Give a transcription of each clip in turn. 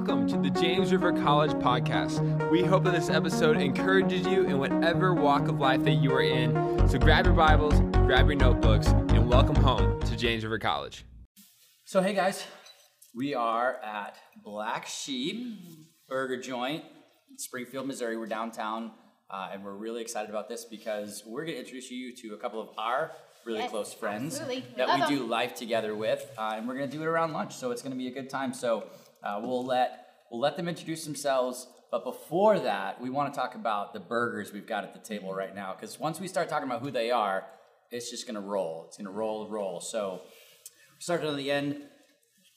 Welcome to the James River College podcast. We hope that this episode encourages you in whatever walk of life that you are in. So grab your Bibles, grab your notebooks, and welcome home to James River College. So, hey guys, we are at Black Sheep Burger Joint, in Springfield, Missouri. We're downtown, uh, and we're really excited about this because we're going to introduce you to a couple of our really Yes, close friends absolutely. We that love we do 'em. life together with, uh, and we're going to do it around lunch. So it's going to be a good time. So uh, we'll let we'll let them introduce themselves. But before that, we want to talk about the burgers we've got at the table right now. Because once we start talking about who they are, it's just going to roll. It's going to roll, roll. So starting on the end.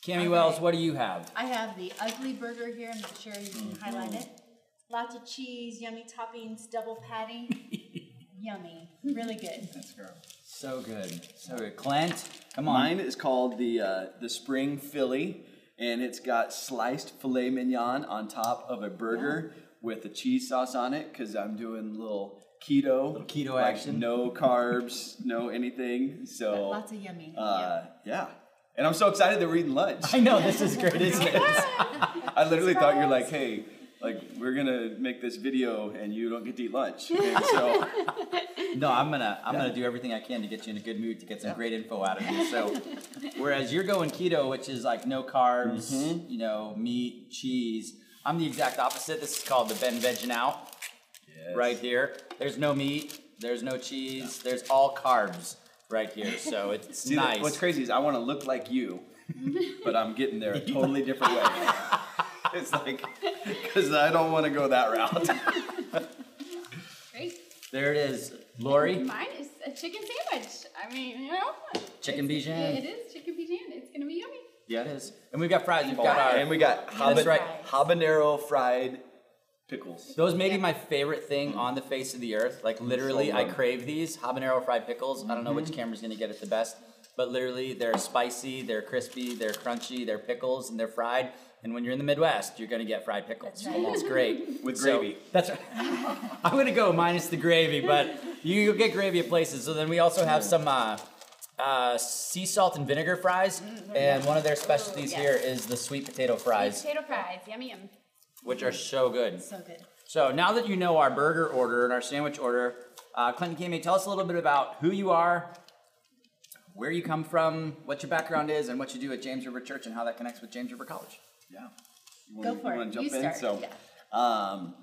Cammy Wells, what do you have? I have the ugly burger here. I'm not sure you can highlight it. Lots of cheese, yummy toppings, double patty. yummy. Really good. That's girl. So good, so good. Clint, come on. Mine is called the uh, the Spring Philly, and it's got sliced filet mignon on top of a burger with a cheese sauce on it because I'm doing little keto, Little keto like action. no carbs, no anything. But So lots of yummy. uh, yeah, and I'm so excited that we're eating lunch. I know this is great, isn't it? I literally thought you're like, hey, like we're gonna make this video and you don't get to eat lunch. And so No, I'm gonna I'm gonna do everything I can to get you in a good mood to get some great info out of you. So, whereas you're going keto, which is like no carbs, mm-hmm. you know, meat, cheese. I'm the exact opposite. This is called the Ben Vegging Out. Right here. There's no meat. There's no cheese. There's all carbs right here. So it's See, nice. What's crazy is I want to look like you, but I'm getting there a totally different way. it's like, because I don't want to go that route. Great. There it is, Lori. Mine is a chicken sandwich. I mean, you know. Chicken it's- Dijon. It is chicken Dijon. It's gonna be yummy. Yeah, it is. And we've got fries. We've got oh, our. and we got That's haban- right. habanero fried pickles. Those may be my favorite thing mm-hmm. on the face of the earth. Like literally, So I good. crave these habanero fried pickles. I don't know which mm-hmm. camera's gonna get it the best, but literally, they're spicy, they're crispy, they're crunchy, they're pickles, and they're fried. And when you're in the Midwest, you're gonna get fried pickles. That's right. It's great With So- gravy. that's right. I'm gonna go minus the gravy, but you you'll get gravy at places. So then we also have some. Uh, uh, sea salt and vinegar fries, and one of their specialties yes. here is the sweet potato fries, Sweet Potato fries. Yummy yum. which are so good. So good. So now that you know our burger order and our sandwich order, uh, Clint and Kimmy, tell us a little bit about who you are, where you come from, what your background is, and what you do at James River Church, and how that connects with James River College. Yeah. You Go wanna- for you it. jump You in? start, So, yeah. um,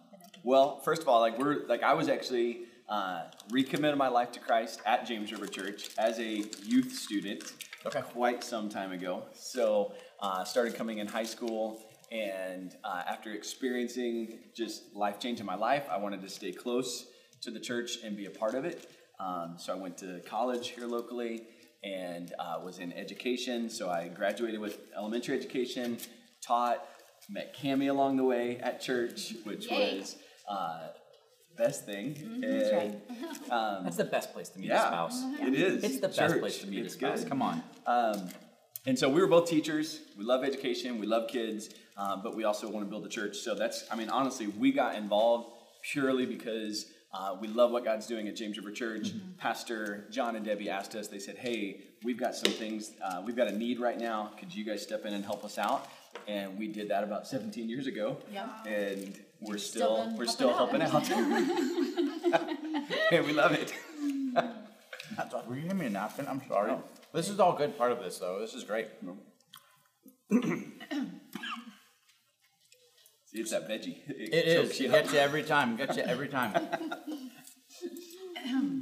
well, first of all, like we're like I was actually uh, recommitted my life to Christ at James River Church as a youth student. Okay. Quite some time ago. So uh, started coming in high school, and uh, after experiencing just life change in my life, I wanted to stay close to the church and be a part of it. Um, so I went to college here locally and uh, was in education. So I graduated with elementary education, taught, met Cami along the way at church, which Yay. was uh, best thing. that's and, um, That's the best place to meet a yeah, spouse. it is. It's the best place to meet a spouse. good. Come on. Um, and so we were both teachers. We love education. We love kids, um, but we also want to build a church. So that's, I mean, honestly, we got involved purely because uh, we love what God's doing at James River Church. Pastor John and Debbie asked us. They said, "Hey, we've got some things. Uh, we've got a need right now. Could you guys step in and help us out?" And we did that about 17 years ago. Yeah. And we're Still still, we're still helping helping out. and we love it. That's all. Were you handing me a napkin? I'm sorry. This is all good part of this, though. This is great. See, it's that veggie. It is. chokes It you gets you every time. Gets you every time.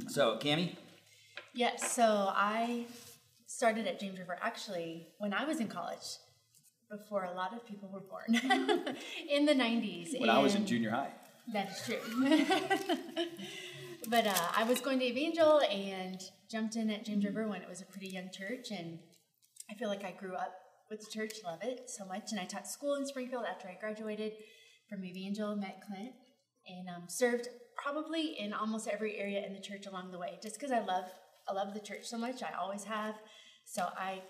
so, Cammy, Yeah, so I started at James River actually when I was in college, before a lot of people were born, in the 90s. When I was in junior high. That is true. but uh, I was going to Evangel and jumped in at James River when it was a pretty young church, and I feel like I grew up with the church, love it so much. And I taught school in Springfield after I graduated from Evangel, met Clint, and um, served probably in almost every area in the church along the way, just because I love I love the church so much. I always have. So I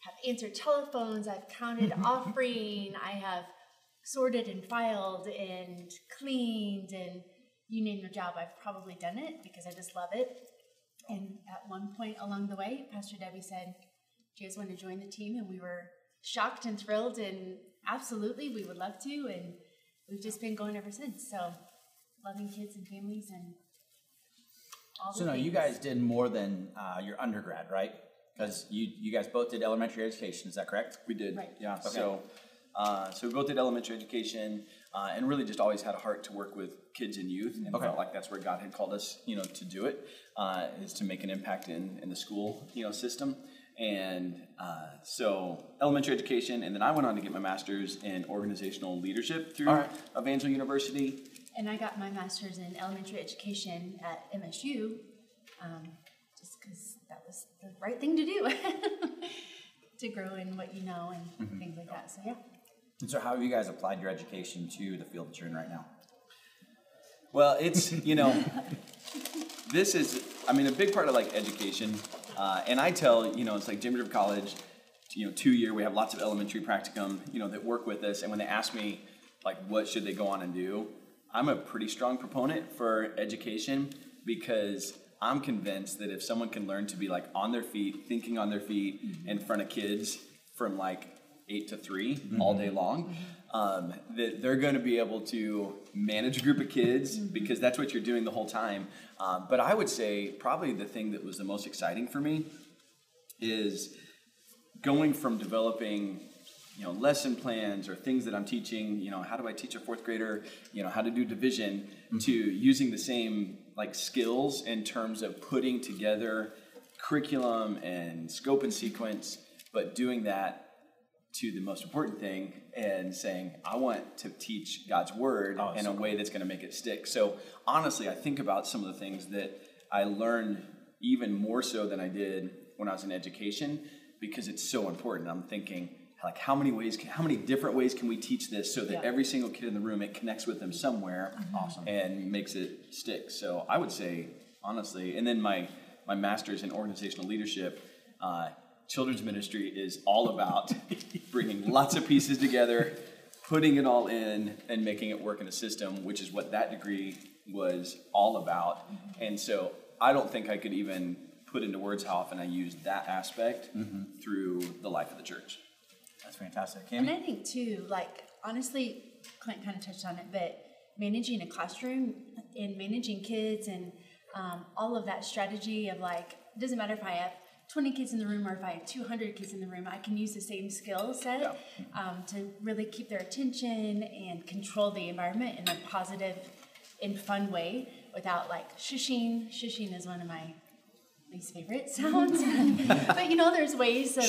have answered telephones. I've counted offering. I have sorted and filed and cleaned and you name the job, I've probably done it because I just love it. And at one point along the way, Pastor Debbie said, Do you guys want to join the team? And we were shocked and thrilled and absolutely, we would love to, and we've just been going ever since. So, loving kids and families and all So no, you guys did more than uh, your undergrad, right? Because you you guys both did elementary education. Is that correct? We did, Right. yeah. Okay. So, uh, so we both did elementary education, uh, and really just always had a heart to work with kids and youth, and Okay. felt like that's where God had called us, you know, to do it, uh, is to make an impact in in the school, you know, system. And uh, so, elementary education, and then I went on to get my master's in organizational leadership through All right. Evangel University. And I got my master's in elementary education at MSU, um, just because that was the right thing to do to grow in what you know and Mm-hmm. things like that. So yeah. And so how have you guys applied your education to the field that you're in right now? Well, it's you know, this is I mean a big part of like education, uh, and I tell you know it's like James River College, you know, two year we have lots of elementary practicum you know that work with us, and when they ask me like what should they go on and do, I'm a pretty strong proponent for education because I'm convinced that if someone can learn to be like on their feet, thinking on their feet in front of kids from like eight to 3 all day long, um, that they're going to be able to manage a group of kids because that's what you're doing the whole time. Um, but I would say probably the thing that was the most exciting for me is going from developing you know lesson plans or things that i'm teaching you know how do i teach a fourth grader you know how to do division mm-hmm. to using the same like skills in terms of putting together curriculum and scope and sequence but doing that to the most important thing and saying i want to teach god's word Oh, in so a way that's going to make it stick. So honestly i think about some of the things that i learned even more so than i did when i was in education because it's so important. I'm thinking like how many ways can, how many different ways can we teach this so that Yeah. every single kid in the room it connects with them somewhere mm-hmm. Awesome. and makes it stick. So i would say honestly and then my my master's in organizational leadership uh, children's ministry is all about bringing lots of pieces together putting it all in and making it work in a system which is what that degree was all about. Mm-hmm. And so i don't think i could even put into words how often i used that aspect mm-hmm. through the life of the church Fantastic. And I think too, like honestly, Clint kind of touched on it, but managing a classroom and managing kids and um, all of that strategy of like, it doesn't matter if I have 20 kids in the room or if I have 200 kids in the room, I can use the same skill set um, to really keep their attention and control the environment in a positive and fun way without like shushing. Shushing is one of my least favorite sounds. but you know, there's ways of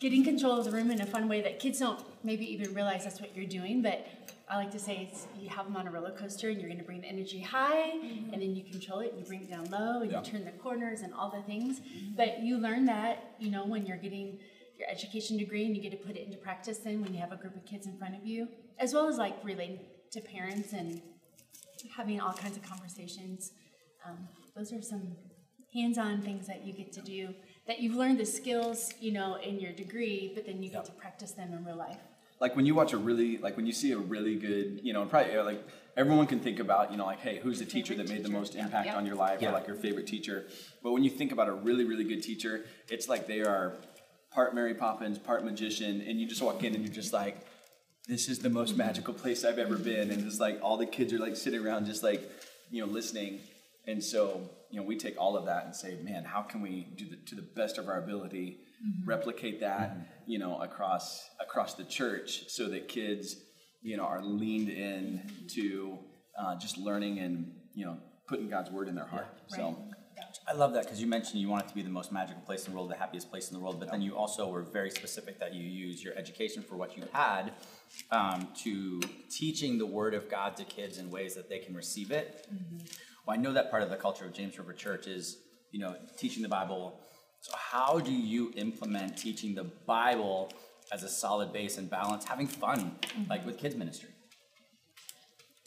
getting control of the room in a fun way that kids don't maybe even realize that's what you're doing. But I like to say it's, you have them on a roller coaster and you're going to bring the energy high and then you control it and you bring it down low and Yeah. you turn the corners and all the things. But you learn that, you know, when you're getting your education degree and you get to put it into practice then when you have a group of kids in front of you, as well as like relating to parents and having all kinds of conversations. Um, those are some hands-on things that you get to do that you've learned the skills, you know, in your degree, but then you get to practice them in real life. like when you watch a really like when you see a really good you know and probably uh, like everyone can think about you know like hey who's the teacher that made the most impact Yeah. on your life Yeah. or like your favorite teacher but when you think about a really really good teacher it's like they are part mary poppins part magician and you just walk in and you're just like this is the most magical place i've ever been and it's like all the kids are like sitting around just like you know listening and so you know we take all of that and say man how can we do the to the best of our ability replicate that you know across across the church so that kids you know are leaned in to uh, just learning and you know putting god's word in their heart. So I love that because you mentioned you want it to be the most magical place in the world, the happiest place in the world, but then you also were very specific that you use your education for what you had um, to teaching the Word of God to kids in ways that they can receive it. Well, I know that part of the culture of James River Church is, you know, teaching the Bible. So, how do you implement teaching the Bible as a solid base and balance, having fun, like with kids ministry?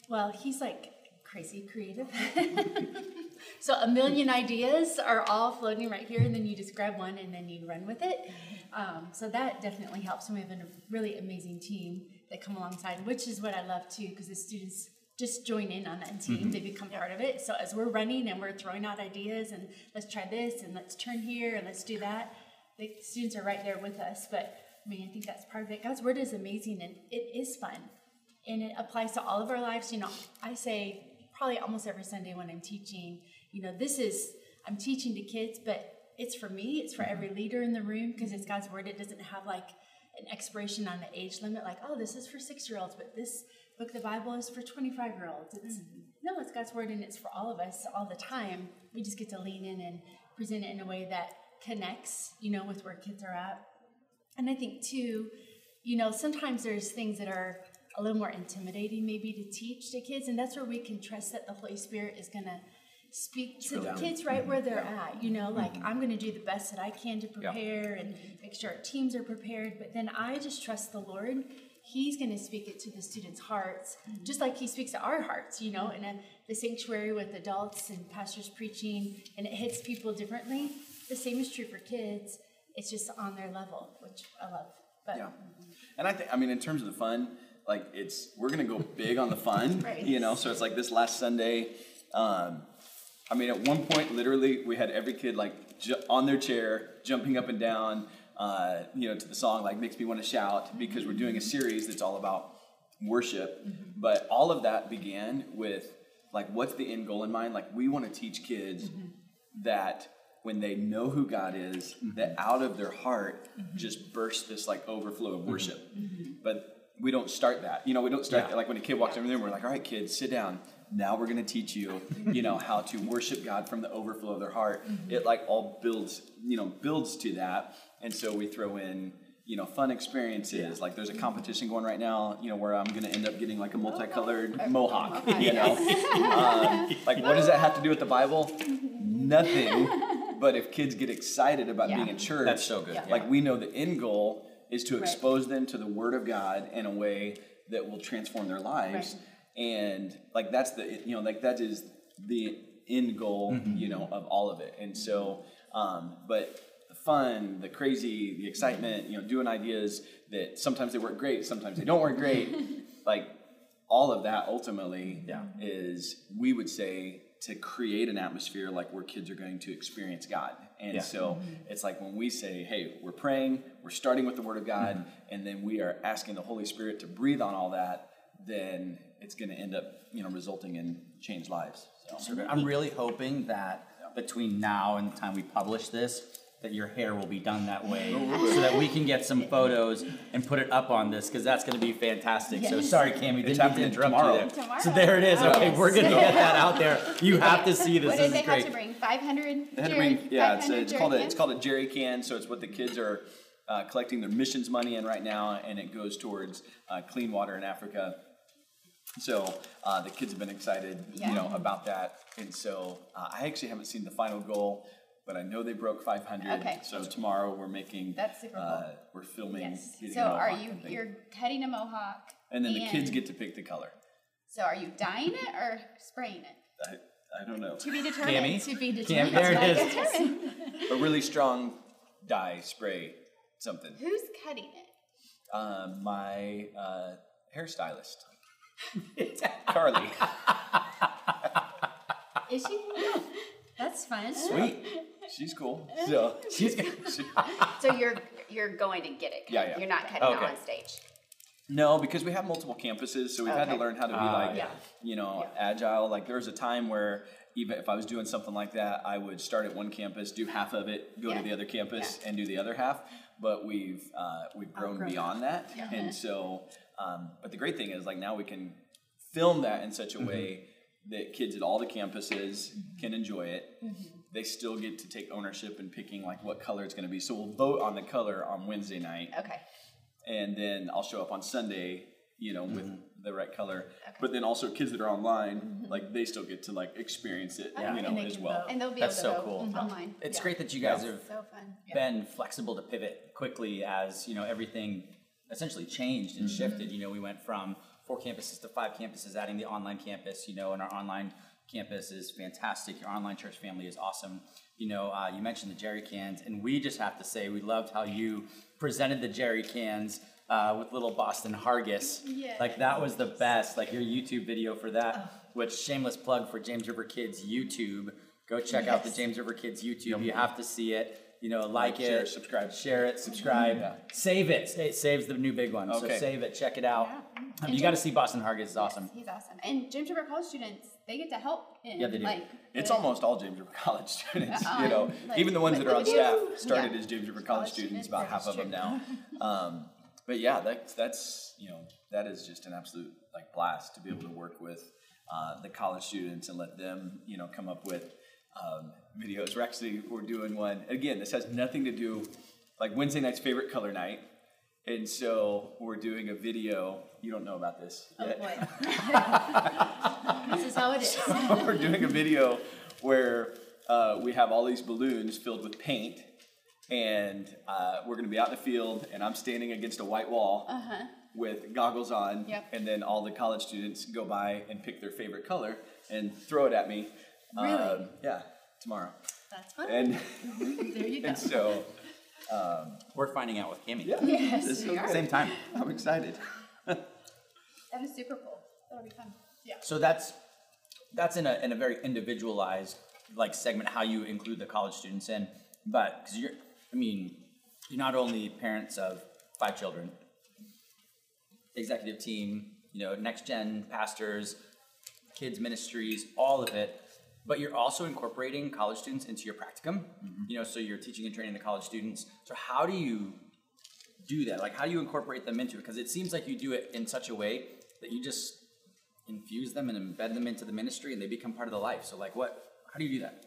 Well, he's like crazy creative. so a million ideas are all floating right here, and then you just grab one and then you run with it. Um, so that definitely helps. And we have a really amazing team that come alongside, which is what I love too, because the students just join in on that team. Mm-hmm. They become part of it. So as we're running and we're throwing out ideas and let's try this and let's turn here and let's do that, the students are right there with us. But I mean, I think that's part of it. God's word is amazing and it is fun. And it applies to all of our lives. You know, I say probably almost every Sunday when I'm teaching, you know, this is, I'm teaching to kids, but it's for me, it's for mm-hmm. every leader in the room because it's God's word. It doesn't have like an expiration on the age limit, like, oh, this is for six year olds, but this book of the Bible is for 25 year olds. It's, mm-hmm. no, it's God's word and it's for all of us all the time. We just get to lean in and present it in a way that connects, you know, with where kids are at. And I think too, you know, sometimes there's things that are a little more intimidating maybe to teach to kids, and that's where we can trust that the Holy Spirit is gonna speak to the kids right where they're at. You know, like mm-hmm. I'm gonna do the best that I can to prepare and make sure our teams are prepared, but then I just trust the Lord. He's going to speak it to the students' hearts, mm-hmm. just like He speaks to our hearts, you know, mm-hmm. in a, the sanctuary with adults and pastors preaching, and it hits people differently. The same is true for kids. It's just on their level, which I love. But Yeah. Mm-hmm. And I think, I mean, in terms of the fun, like it's, we're gonna go big on the fun, Right. you know. So it's like this last Sunday. Um, I mean, at one point, literally, we had every kid like ju- on their chair, jumping up and down, uh, you know, to the song like makes me want to shout because we're doing a series that's all about worship. Mm-hmm. But all of that began with like, what's the end goal in mind? Like, we want to teach kids mm-hmm. that when they know who God is, mm-hmm. that out of their heart just bursts this like overflow of worship. But we don't start that. You know, we don't start that. Like when a kid walks in the room, we're like, all right, kids, sit down. Now we're going to teach you, you know, how to worship God from the overflow of their heart. It like all builds, you know, builds to that. And so we throw in, you know, fun experiences. Like there's a competition going right now, you know, where I'm going to end up getting like a multicolored mohawk, you know. um, like what does that have to do with the Bible? Nothing. But if kids get excited about Yeah. being in church, That's so good, Yeah. Like we know the end goal is to expose them to the Word of God in a way that will transform their lives, and like that's the you know like that is the end goal you know of all of it. And so, um, but the fun, the crazy, the excitement, you know, doing ideas that sometimes they work great, sometimes they don't work great, like all of that ultimately Yeah. is we would say to create an atmosphere like where kids are going to experience God. And Yeah. so it's like when we say, hey, we're praying, we're starting with the Word of God, Mm-hmm. and then we are asking the Holy Spirit to breathe on all that, then it's going to end up, you know, resulting in changed lives. So, So. I'm really hoping that between now and the time we publish this, that your hair will be done that way, so that we can get some photos and put it up on this, because that's going to be fantastic. So sorry, Cami, didn't mean to happening interrupt tomorrow. you there. Tomorrow. So there it is. Okay, Yes. we're going to get that out there. You have to see this. What this did they is have great. to bring? 500 They had to bring, yeah, it's, a, it's called a, jerry it's called a jerry can. So it's what the kids are uh, collecting their missions money in right now, and it goes towards uh, clean water in Africa. So uh, the kids have been excited, Yeah. you know, about that. And so uh, I actually haven't seen the final goal, but I know they broke 500. Okay. So tomorrow we're making. That's super cool. Uh, we're filming. Yes. So a are you and thing. you're cutting a mohawk? And then the kids get to pick the color. So are you dyeing it or spraying it? I, I don't know. To be determined. Cami? to be Cam, determined. there it To be is. determined. A really strong dye spray, something. Who's cutting it? Um, my uh, hairstylist, Carly. Is she? That's fun. Sweet. She's cool. So She's she- So you're you're going to get it. Yeah, yeah. You're not cutting Okay. it on stage. no, because we have multiple campuses, so we've had to learn how to be Ah, like, yeah. you know, agile. Like there was a time where even if I was doing something like that, I would start at one campus, do half of it, go Yeah. to the other campus, Yeah. and do the other half. But we've uh, we've grown Outgrown beyond that, and so. Um, but the great thing is, like now we can film that in such a way that kids at all the campuses can enjoy it. They still get to take ownership in picking like what color it's going to be. So we'll vote on the color on Wednesday night, Okay. and then I'll show up on Sunday, you know, with Mm-hmm. the right color. Okay. But then also kids that are online, like they still get to like experience it, Yeah. you know, And they as can well. vote. And they'll be That's able to so vote cool. online. It's Yeah. great that you guys have So fun. been flexible to pivot quickly as you know everything essentially changed and shifted. You know, we went from four campuses to five campuses, adding the online campus. You know, and our online campus is fantastic. Your online church family is awesome. You know, uh, you mentioned the jerry cans, and we just have to say we loved how you presented the jerry cans. Uh, with little Boston Hargis, Yes. like that was the best. Like your YouTube video for that, which shameless plug for James River Kids YouTube. Go check out the James River Kids YouTube. You have to see it. You know, like, Like, it, share, subscribe. share it, subscribe, Yeah. save it. Sa- saves the new big one. Okay. So save it, check it out. Yeah. Um, you got to see Boston Hargis. It's awesome. He's awesome. And James River College students, they get to help in Yeah, they do. like It's the- almost all James River College students, Uh, you know. like, Even the ones that are on staff videos, started yeah. as James River College College students, students, about half of them now. Um, but yeah, that's that's you know that is just an absolute like blast to be able to work with uh, the college students and let them you know come up with um, videos. We're actually we're doing one again. This has nothing to do like Wednesday night's favorite color night, and so we're doing a video. You don't know about this Oh yet. boy. this is how it is. we're doing a video where uh, we have all these balloons filled with paint, and uh, we're going to be out in the field, and I'm standing against a white wall with goggles on, Yep. and then all the college students go by and pick their favorite color and throw it at me. Really? Um, yeah, tomorrow. That's fun. And there you go. and so We're finding out with Kimmy. yeah, Yes, this we is- are. Same time. I'm excited. That is super cool. That'll be fun. Yeah. So that's that's in a in a very individualized like segment how you include the college students in. But because you're, I mean, you're not only parents of five children, executive team, you know, next gen pastors, kids ministries, all of it. But you're also incorporating college students into your practicum. Mm-hmm. You know, so you're teaching and training the college students. So how do you do that? Like, how do you incorporate them into it? Because it seems like you do it in such a way that you just infuse them and embed them into the ministry, and they become part of the life. So, like, what? How do you do that?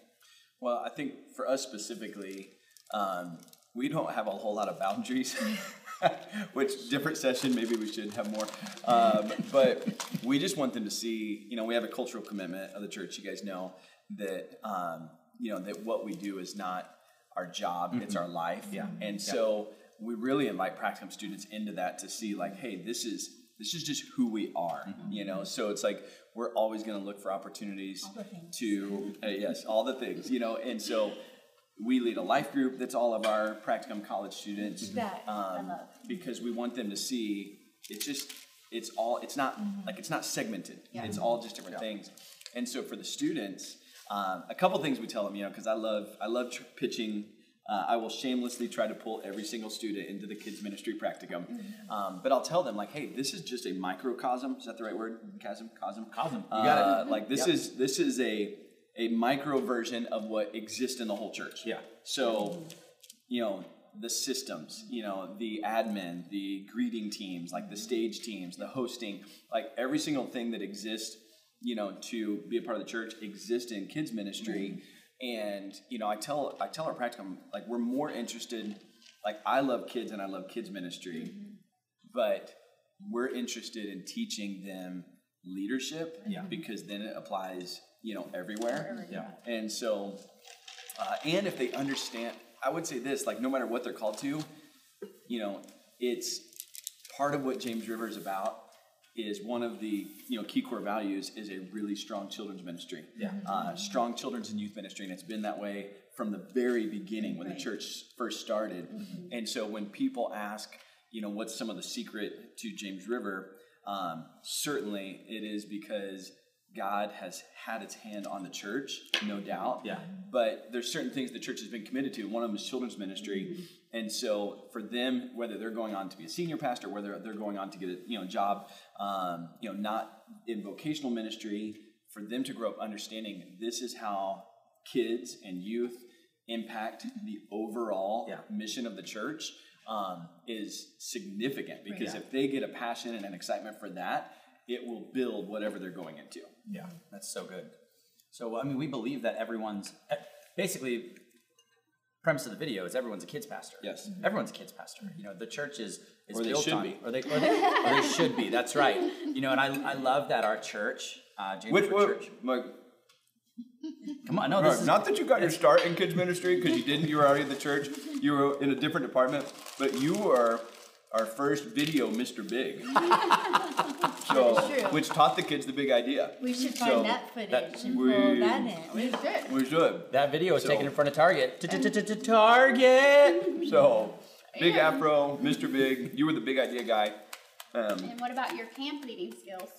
Well, I think for us specifically, um, we don't have a whole lot of boundaries. Which different session, maybe we should have more. Um, but we just want them to see, you know, we have a cultural commitment of the church. You guys know that, um, you know, that what we do is not our job; it's our life. Yeah. And so we really invite practicum students into that to see, like, hey, this is this is just who we are. You know, so it's like we're always going to look for opportunities to uh, yes, all the things. You know, and so we lead a life group that's all of our practicum college students That I um, because we want them to see it's just it's all it's not like it's not segmented. Yeah. it's all just different things. And so for the students um, a couple things we tell them you know because i love i love tr- pitching uh, i will shamelessly try to pull every single student into the kids ministry practicum. Um, but i'll tell them like hey this is just a microcosm. Is that the right word? Chasm? Cosm Cosm. You uh, got it. like this Yep. is this is a a micro version of what exists in the whole church. Yeah. so you know the systems you know the admin the greeting teams like the stage teams the hosting like every single thing that exists you know to be a part of the church exists in kids ministry and you know i tell i tell our practicum like we're more interested like i love kids and i love kids ministry but we're interested in teaching them leadership Yeah. because then it applies you know everywhere Yeah. and so uh, and if they understand i would say this like no matter what they're called to you know it's part of what james river is about is one of the you know key core values is a really strong children's ministry. Yeah. uh, strong children's and youth ministry and it's been that way from the very beginning when the church first started. And so when people ask you know what's some of the secret to james river um, certainly it is because god has had its hand on the church no doubt Yeah. but there's certain things the church has been committed to. One of them is children's ministry, and so for them, whether they're going on to be a senior pastor, whether they're going on to get a you know job, um, you know, not in vocational ministry, for them to grow up understanding this is how kids and youth impact the overall Yeah. mission of the church um, is significant because Yeah. if they get a passion and an excitement for that, it will build whatever they're going into. Yeah, that's so good. So I mean, we believe that everyone's eh, basically premise of the video is everyone's a kids pastor. Yes. everyone's a kids pastor. You know, the church is is Or they built should on, be. or they or they, or they should be. That's right. You know, and I I love that our church, uh, James Which, what, Church. like, Come on, no, this is not that you got your start in kids ministry because you didn't. You were already in the church. You were in a different department, but you were our first video, Mr. Big. so, true. which taught the kids the big idea. We should find So, that footage that- and we- pull that in. We should. We should. that video was So- taken in front of Target. Target. So, Big Yeah. Afro, Mr. Big, you were the big idea guy. Um, And what about your camp leading skills?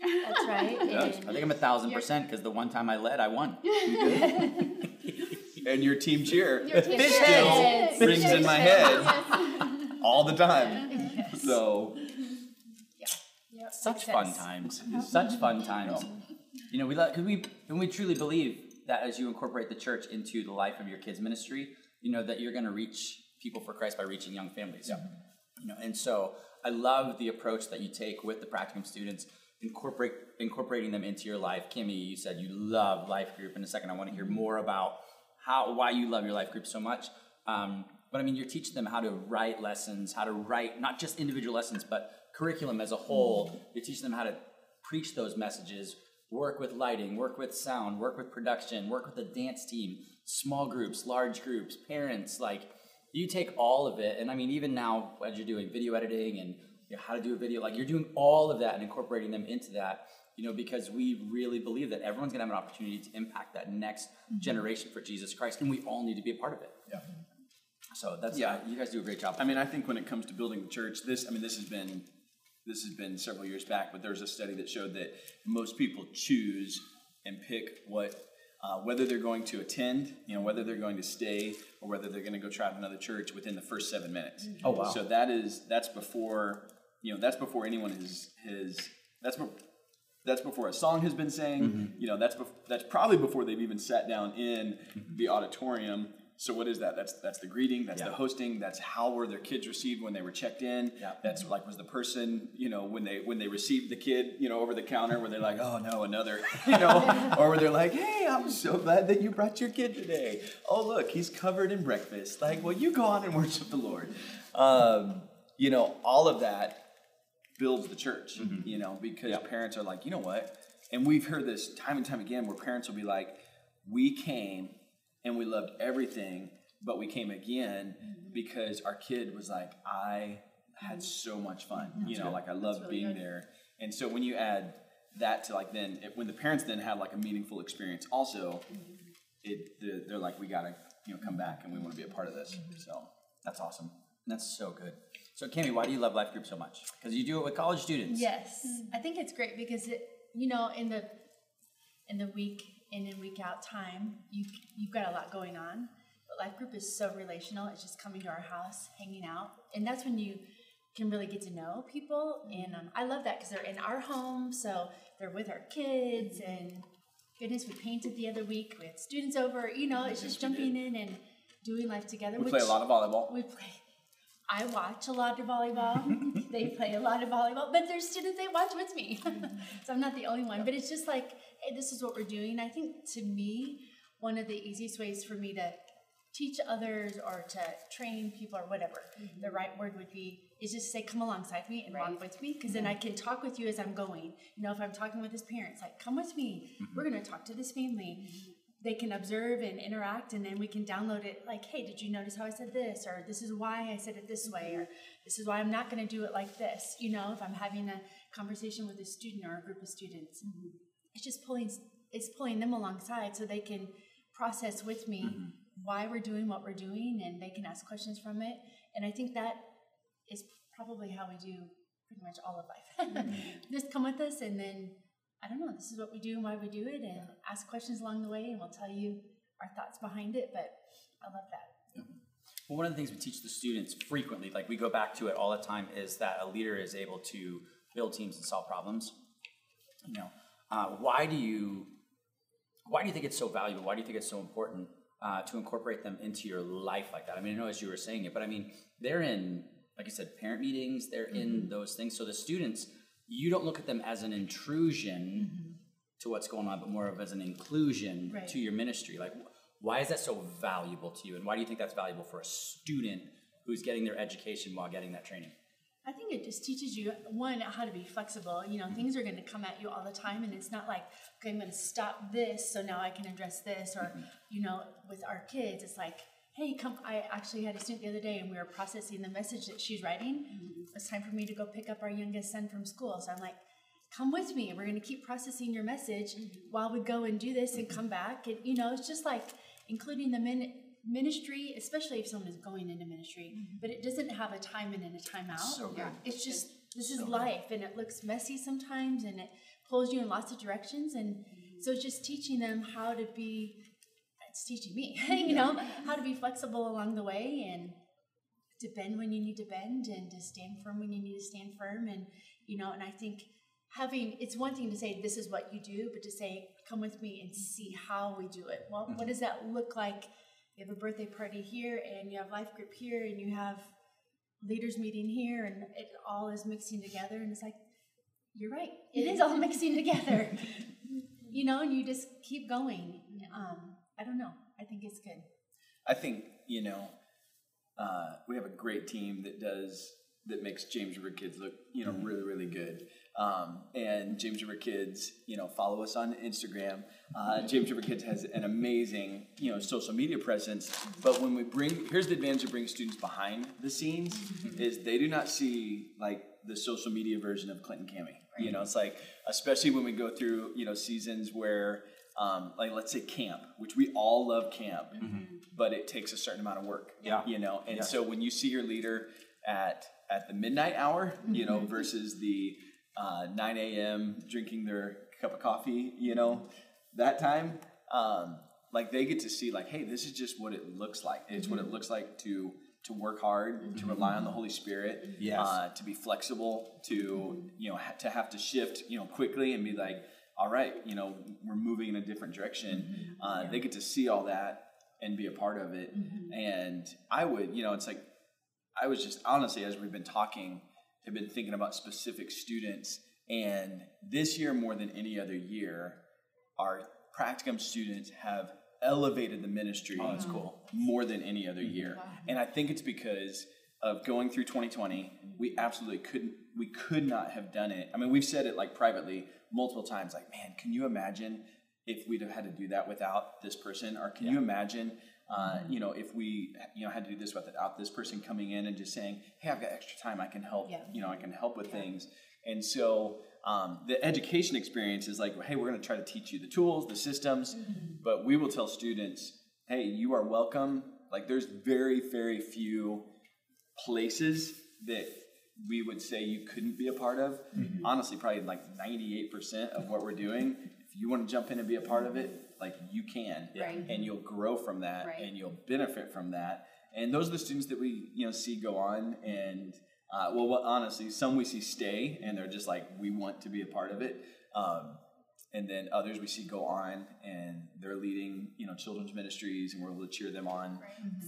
That's right. I think I'm a thousand percent because the one time I led, I won. and your team cheer Your team still cheer. rings in my head all the time. Yes. So Yep. Such Makes fun sense. times. Such fun times. You know, we let because we and we truly believe that as you incorporate the church into the life of your kids' ministry, you know that you're going to reach people for Christ by reaching young families. Yeah. You know, and so I love the approach that you take with the practicum students, incorporate incorporating them into your life. Kimmy, you said you love life group. In a second, I want to hear more about how why you love your life group so much. Um, but I mean, you're teaching them how to write lessons, how to write not just individual lessons, but curriculum as a whole. Mm-hmm. You're teaching them how to preach those messages, work with lighting, work with sound, work with production, work with the dance team, small groups, large groups, parents. Like you take all of it, and I mean, even now as you're doing video editing and you know, how to do a video, like you're doing all of that and incorporating them into that. You know, because we really believe that everyone's gonna have an opportunity to impact that next mm-hmm. generation for Jesus Christ, and we all need to be a part of it. yeah. So that's Yeah. you guys do a great job. I mean, I think when it comes to building the church, this I mean, this has been this has been several years back, but there's a study that showed that most people choose and pick what uh, whether they're going to attend, you know, whether they're going to stay, or whether they're going to go try out another church within the first seven minutes. Oh, wow. So that is that's before you know that's before anyone has has that's before. That's before a song has been sang. Mm-hmm. You know, that's bef- that's probably before they've even sat down in the auditorium. So what is that? That's that's the greeting. That's the hosting. That's how were their kids received when they were checked in. Yeah. That's like was the person you know when they when they received the kid you know over the counter where they're like oh no another you know or where they're like hey I'm so glad that you brought your kid today. Oh look he's covered in breakfast. Like well you go on and worship the Lord. Um, you know all of that builds the church, you know, because parents are like, you know what? And we've heard this time and time again where parents will be like, we came and we loved everything, but we came again because our kid was like, I had so much fun, you know, like I loved really being good. there. And so when you add that to like then, if, when the parents then have like a meaningful experience also, it they're, they're like, we gotta, you know, come back and we want to be a part of this. So That's awesome. That's so good. So, Kimmy, why do you love Life Group so much? Because you do it with college students. Yes, I think it's great because it, you know, in the in the week in and week out time, you you've got a lot going on. But life group is so relational. It's just coming to our house, hanging out, and that's when you can really get to know people. And um, I love that because they're in our home, so they're with our kids. And goodness, we painted the other week. We had students over. You know, it's just jumping in and doing life together. we play a lot of volleyball. We play. I watch a lot of volleyball. they play a lot of volleyball, but there's students they watch with me, so I'm not the only one. But it's just like, Eh, this is what we're doing. I think to me, one of the easiest ways for me to teach others or to train people or whatever the mm-hmm. right word would be is just say come alongside me and walk with me because then i mm-hmm. can talk with you as i'm going. You know if i'm talking with his parents like come with me. Mm-hmm. We're going to talk to this family. They can observe and interact and then we can download it like hey did you notice how i said this? Or this is why i said it this way or this is why i'm not going to do it like this. You know if i'm having a conversation with a student or a group of students it's just pulling it's pulling them alongside so they can process with me mm-hmm. why we're doing what we're doing and they can ask questions from it. And i think that is probably how we do pretty much all of life. Mm-hmm. Just come with us and then i don't know this is what we do and why we do it and ask questions along the way and we'll tell you our thoughts behind it but i love that. Mm-hmm. Well, one of the things we teach the students frequently, like we go back to it all the time, is that a leader is able to build teams and solve problems. You know, uh, why do you why do you think it's so valuable? Why do you think it's so important uh, to incorporate them into your life like that? I mean, I know as you were saying it, but I mean, they're in, like I said, parent meetings. They're in those things. So the students, you don't look at them as an intrusion to what's going on, but more of as an inclusion Right. to your ministry. Like, why is that so valuable to you, and why do you think that's valuable for a student who's getting their education while getting that training? I think it just teaches you one how to be flexible. You know, things are going to come at you all the time, and it's not like okay, I'm going to stop this so now I can address this. Or mm-hmm. you know, with our kids, it's like, hey, come. I actually had a student the other day, and we were processing the message that she's writing. Mm-hmm. It's time for me to go pick up our youngest son from school, so I'm like. Come with me. We're going to keep processing your message mm-hmm. while we go and do this and come back. And you know, it's just like including the min- ministry, especially if someone is going into ministry, mm-hmm. but it doesn't have a time in and a time out. So good. It's just this is life, and it looks messy sometimes, and it pulls you in lots of directions. And mm-hmm. so, it's just teaching them how to be it's teaching me, you know, how to be flexible along the way and to bend when you need to bend and to stand firm when you need to stand firm. And, you know, and I think having, it's one thing to say, this is what you do, but to say, come with me and mm-hmm. see how we do it. Well, what does that look like? You have a birthday party here and you have life group here and you have leaders meeting here and it all is mixing together. And it's like, you're right. It is all mixing together. you know, and you just keep going. Um, I don't know. I think it's good. I think you know uh, we have a great team that does that makes James River Kids look you know really really good. Um, and James River Kids, you know, follow us on Instagram. Uh, James River Kids has an amazing, you know, social media presence. But when we bring, here's the advantage of bringing students behind the scenes, is they do not see like the social media version of Clint and Cami. You know, it's like, especially when we go through, you know, seasons where, um, like, let's say camp, which we all love camp, but it takes a certain amount of work. Yeah. You know, and Yeah. so when you see your leader at at the midnight hour, you know, versus the uh, 9 a.m. drinking their cup of coffee, you know, that time, um, like they get to see, like, hey, this is just what it looks like. It's what it looks like to to work hard, to rely on the Holy Spirit, Yes. uh, to be flexible, to you know, ha- to have to shift, you know, quickly and be like, all right, you know, we're moving in a different direction. Uh, They get to see all that and be a part of it. And I would, you know, it's like I was just honestly, as we've been talking, have been thinking about specific students. And this year, more than any other year, our practicum students have elevated the ministry. Oh, that's cool. More than any other mm-hmm. year. And I think it's because of going through 2020, we absolutely couldn't, we could not have done it. I mean, we've said it like privately multiple times, like, man, can you imagine if we'd have had to do that without this person? Or can you imagine uh, you know, if we, you know, had to do this without this person coming in and just saying, "Hey, I've got extra time, I can help," Yeah. you know, I can help with things. And so um, the education experience is like, hey, we're going to try to teach you the tools, the systems, but we will tell students, hey, you are welcome. Like, there's very, very few places that we would say you couldn't be a part of. Honestly, probably like 98% of what we're doing. If you want to jump in and be a part of it, like you can, Right. and you'll grow from that, Right. and you'll benefit from that. And those are the students that we, you know, see go on, and uh, well, what, honestly, some we see stay, and they're just like, we want to be a part of it. Um, and then others we see go on, and they're leading, you know, children's ministries, and we're able to cheer them on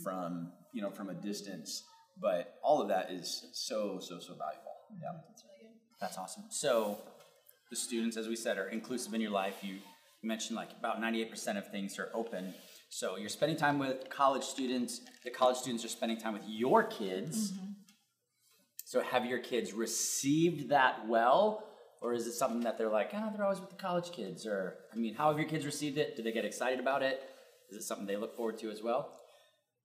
from, you know, from a distance. But all of that is so, so, so valuable. Yeah. That's really good. That's awesome. So, the students, as we said, are inclusive in your life. You mentioned like about 98% of things are open. So, you're spending time with college students. The college students are spending time with your kids. So, have your kids received that well? Or is it something that they're like, ah, they're always with the college kids? Or, I mean, how have your kids received it? Do they get excited about it? Is it something they look forward to as well?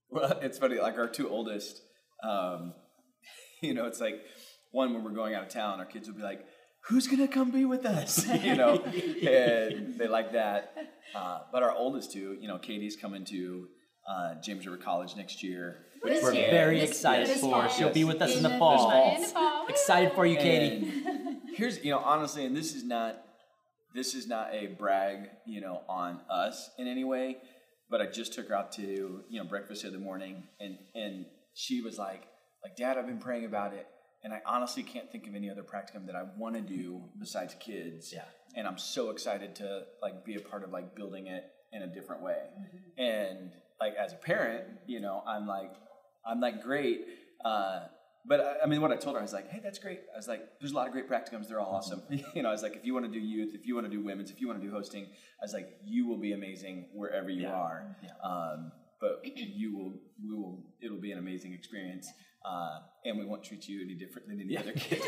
Well, it's funny. Like our two oldest, um, you know, it's like one when we're going out of town, our kids will be like, "Who's gonna come be with us?" you know, and they like that. Uh, but our oldest two, you know, Katie's coming to uh, James River College next year. This We're year. very This- excited this for fall. She'll be with us in, In the the fall. fall. In the fall. Excited for you, Katie. And here's, you know, honestly, and this is not, this is not a brag, you know, on us in any way, but I just took her out to, you know, breakfast the other morning, and and she was like, like, Dad, I've been praying about it, and I honestly can't think of any other practicum that I want to do besides kids. Yeah. And I'm so excited to like be a part of like building it in a different way. And like as a parent, you know, I'm like, I'm like great. Uh, but I, I mean, what I told her, I was like, hey, that's great. I was like, there's a lot of great practicums. They're all awesome. you know, I was like, if you want to do youth, if you want to do women's, if you want to do hosting, I was like, you will be amazing wherever you Yeah. are. Yeah. Um, but you will, we will, it'll be an amazing experience. Uh, and we won't treat you any different than any other kid,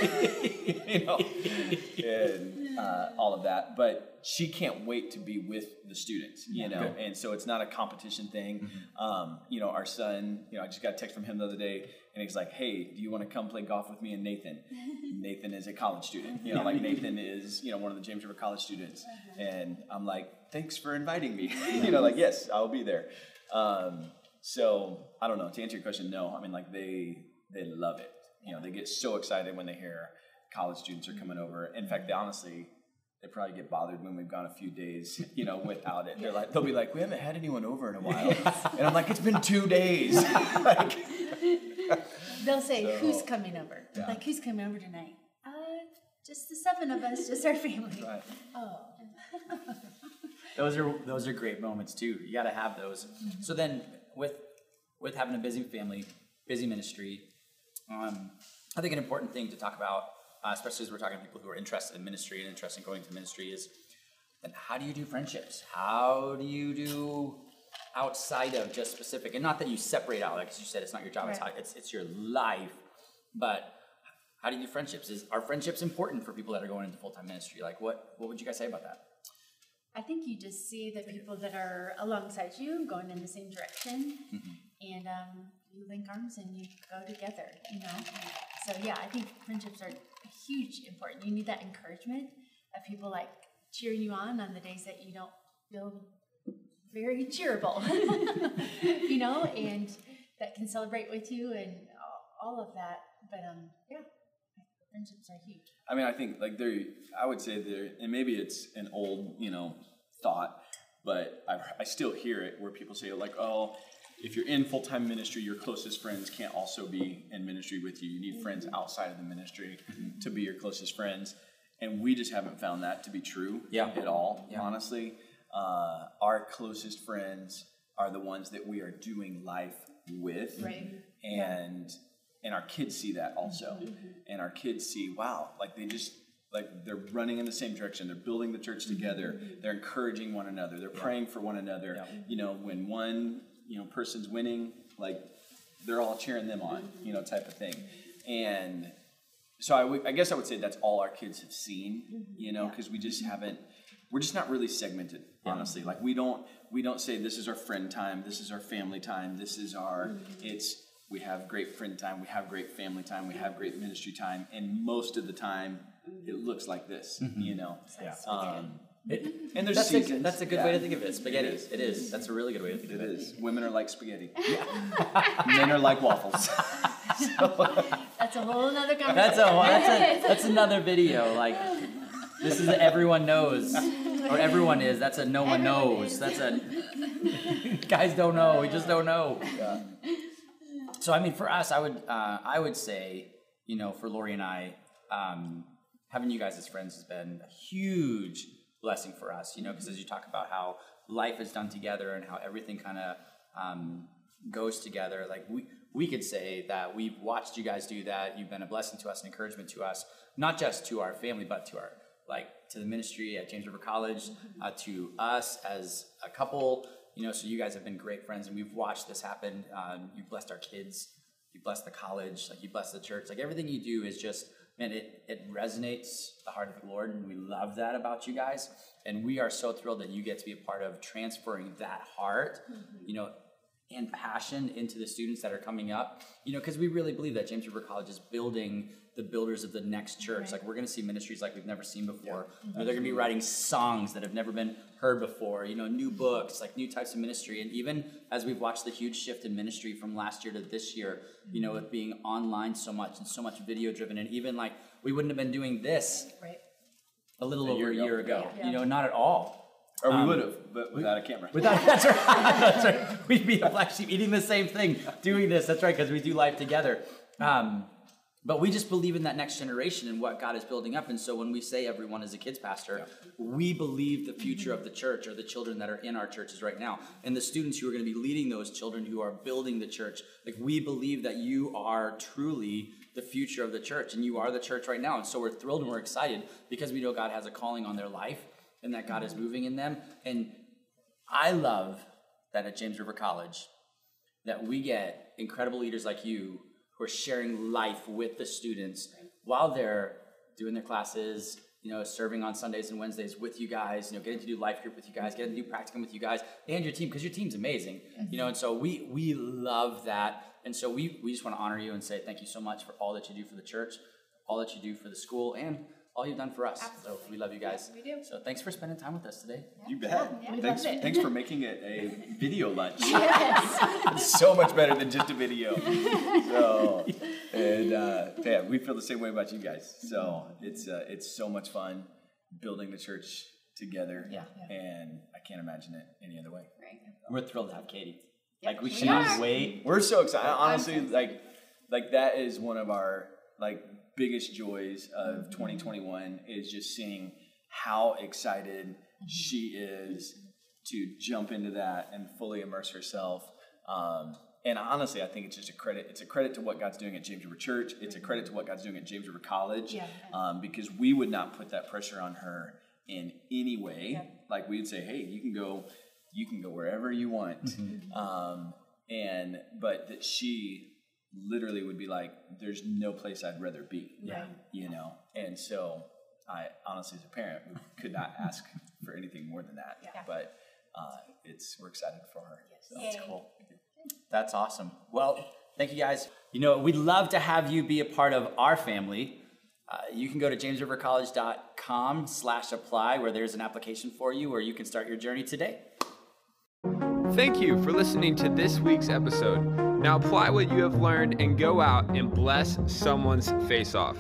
you know, and uh, all of that. But she can't wait to be with the students, you know, and so it's not a competition thing. Um, you know, our son, you know, I just got a text from him the other day, and he's like, "Hey, do you want to come play golf with me and Nathan?" Nathan is a college student, you know, like Nathan is, you know, one of the James River College students, and I'm like, "Thanks for inviting me," you know, like, yes, I'll be there. Um, so I don't know. To answer your question, no. I mean, like they they love it. You know, they get so excited when they hear college students are coming over. In fact, they honestly, they probably get bothered when we've gone a few days, you know, without it. They're like, they'll be like, we haven't had anyone over in a while, and I'm like, it's been two days. like, They'll say, So- "Who's coming over?" Yeah. Like, "Who's coming over tonight?" Uh, just the seven of us, just our family. right. Oh, Those are those are great moments too. You got to have those. So then, with with having a busy family, busy ministry, um, I think an important thing to talk about, uh, especially as we're talking to people who are interested in ministry and interested in going to ministry, is then how do you do friendships? How do you do outside of just specific? And not that you separate out, like you said, it's not your job; it's, how, it's it's your life. But how do you do friendships? Is are friendships important for people that are going into full time ministry? Like, what what would you guys say about that? I think you just see the people that are alongside you going in the same direction, Mm-hmm. and um, you link arms and you go together. You know, so yeah, I think friendships are huge important. You need that encouragement of people like cheering you on on the days that you don't feel very cheerable. you know, and that can celebrate with you and all- of that. But um, yeah, friendships are huge. I mean, I think like there, I would say there, and maybe it's an old, you know, thought, but I, I still hear it where people say like, oh, if you're in full time ministry, your closest friends can't also be in ministry with you. You need mm-hmm. friends outside of the ministry mm-hmm. to be your closest friends, and we just haven't found that to be true Yeah. at all. Yeah. Honestly, uh, our closest friends are the ones that we are doing life with, Right. and and our kids see that also. Mm-hmm. And our kids see wow like they just like they're running in the same direction. They're building the church together. They're encouraging one another. They're praying for one another. Yeah. you know when one you know person's winning like they're all cheering them on you know type of thing. And so I guess I would say that's all our kids have seen, mm-hmm. you know, because we just haven't, we're just not really segmented, honestly. Like we don't, we don't say this is our friend time, this is our family time, this is our, mm-hmm. it's, we have great friend time, we have great family time, we have great ministry time, and most of the time it looks like this, mm-hmm. you know. Yeah. Um, It, and there's that's a, seasons. that's a good yeah. way to think of it. Spaghetti. It is. It is. That's a really good way to think of It it. is. Women are like spaghetti. Men are like waffles. That's a whole nother conversation. That's a that's a that's another video. Like this is a everyone knows or everyone is. That's a no one Everyone knows. is. That's a guys don't know. We just don't know. Yeah. So I mean, for us, I would uh, I would say you know for Lori and I, um, having you guys as friends has been a huge blessing for us. You know, because as you talk about how life is done together and how everything kind of um, goes together, like we we could say that we've watched you guys do that. You've been a blessing to us, an encouragement to us, not just to our family, but to our like to the ministry at James River College, uh, to us as a couple. You know, so you guys have been great friends, and we've watched this happen. Um, you've blessed our kids, you blessed the college, like you blessed the church. Like everything you do is just, man, it, it resonates the heart of the Lord, and we love that about you guys. And we are so thrilled that you get to be a part of transferring that heart, mm-hmm. you know, and passion into the students that are coming up. You know, because we really believe that James River College is building the builders of the next church. Right. Like we're going to see ministries like we've never seen before. You know, they're going to be writing songs that have never been heard before. You know, new books, like new types of ministry. And even as we've watched the huge shift in ministry from last year to this year, you know, with being online so much and so much video driven, and even like we wouldn't have been doing this Right. a little A over year a year ago. Yeah. You know, not at all. Or we Um, would have, but without a camera. Without, that's right. That's right. We'd be a black sheep eating the same thing, doing this. That's right, because we do life together. Um, but we just believe in that next generation and what God is building up. And so when we say everyone is a kids pastor, we believe the future of the church or the children that are in our churches right now and the students who are going to be leading those children who are building the church. Like we believe that you are truly the future of the church and you are the church right now. And so we're thrilled and we're excited because we know God has a calling on their life and that God is moving in them. And I love that at James River College that we get incredible leaders like you who are sharing life with the students while they're doing their classes, you know, serving on Sundays and Wednesdays with you guys, you know, getting to do life group with you guys, getting to do practicum with you guys and your team because your team's amazing. You know, and so we we love that. And so we we just want to honor you and say thank you so much for all that you do for the church, all that you do for the school and all you've done for us. So we love you guys. We do. So thanks for spending time with us today. You bet. Yeah, we thanks, love it. thanks for making it a video lunch. Yes. It's so much better than just a video. So, and uh, yeah, we feel the same way about you guys. So it's uh, it's so much fun. building the church together. Yeah. And I can't imagine it any other way. Right. We're thrilled to have Katie. Yeah, like we we cannot wait. We're so excited. Honestly, like like that is one of our like biggest joys of 2021 is just seeing how excited she is to jump into that and fully immerse herself. Um, and honestly, I think it's just a credit. It's a credit to what God's doing at James River Church. It's a credit to what God's doing at James River College. Yeah. Um, because we would not put that pressure on her in any way. Like we'd say, hey, you can go, you can go wherever you want. Um, and but that she literally would be like, there's no place I'd rather be. Yeah. You know, and so I honestly, as a parent, we could not ask for anything more than that. Yeah. But uh, it's we're excited for her. So. Yay. Cool. That's awesome. Well, thank you guys. You know, we'd love to have you be a part of our family. Uh, you can go to jamesrivercollege.com slash apply where there's an application for you where you can start your journey today. Thank you for listening to this week's episode. Now apply what you have learned and go out and bless someone's face off.